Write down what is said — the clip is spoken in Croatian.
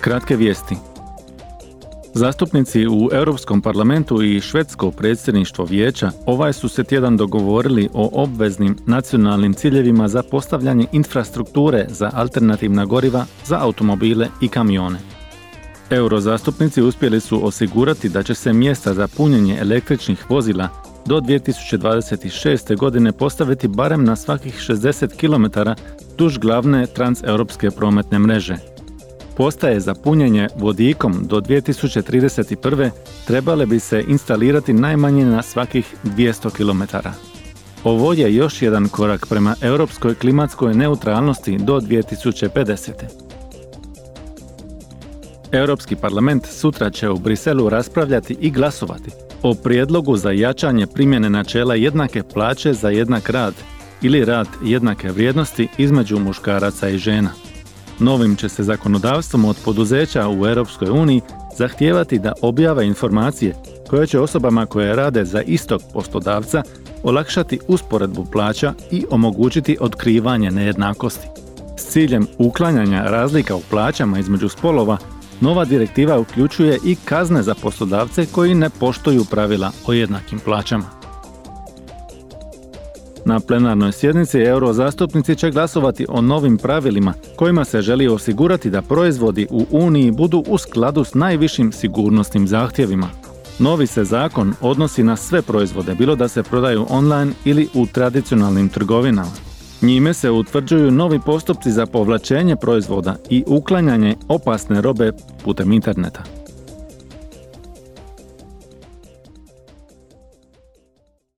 Kratke vijesti. Zastupnici u Europskom parlamentu i švedsko predsjedništvo vijeća ovaj su se tjedan dogovorili o obveznim nacionalnim ciljevima za postavljanje infrastrukture za alternativna goriva za automobile i kamione. Eurozastupnici uspjeli su osigurati da će se mjesta za punjenje električnih vozila do 2026. godine postaviti barem na svakih 60 km duž glavne transeuropske prometne mreže – postaje za punjenje vodikom do 2031. trebale bi se instalirati najmanje na svakih 200 km. Ovo je još jedan korak prema europskoj klimatskoj neutralnosti do 2050. Europski parlament sutra će u Briselu raspravljati i glasovati o prijedlogu za jačanje primjene načela jednake plaće za jednak rad ili rad jednake vrijednosti između muškaraca i žena. Novim će se zakonodavstvom od poduzeća u Europskoj uniji zahtijevati da objave informacije koje će osobama koje rade za istog poslodavca olakšati usporedbu plaća i omogućiti otkrivanje nejednakosti. S ciljem uklanjanja razlika u plaćama između spolova, nova direktiva uključuje i kazne za poslodavce koji ne poštuju pravila o jednakim plaćama. Na plenarnoj sjednici eurozastupnici će glasovati o novim pravilima kojima se želi osigurati da proizvodi u Uniji budu u skladu s najvišim sigurnosnim zahtjevima. Novi se zakon odnosi na sve proizvode, bilo da se prodaju online ili u tradicionalnim trgovinama. Njime se utvrđuju novi postupci za povlačenje proizvoda i uklanjanje opasne robe putem interneta.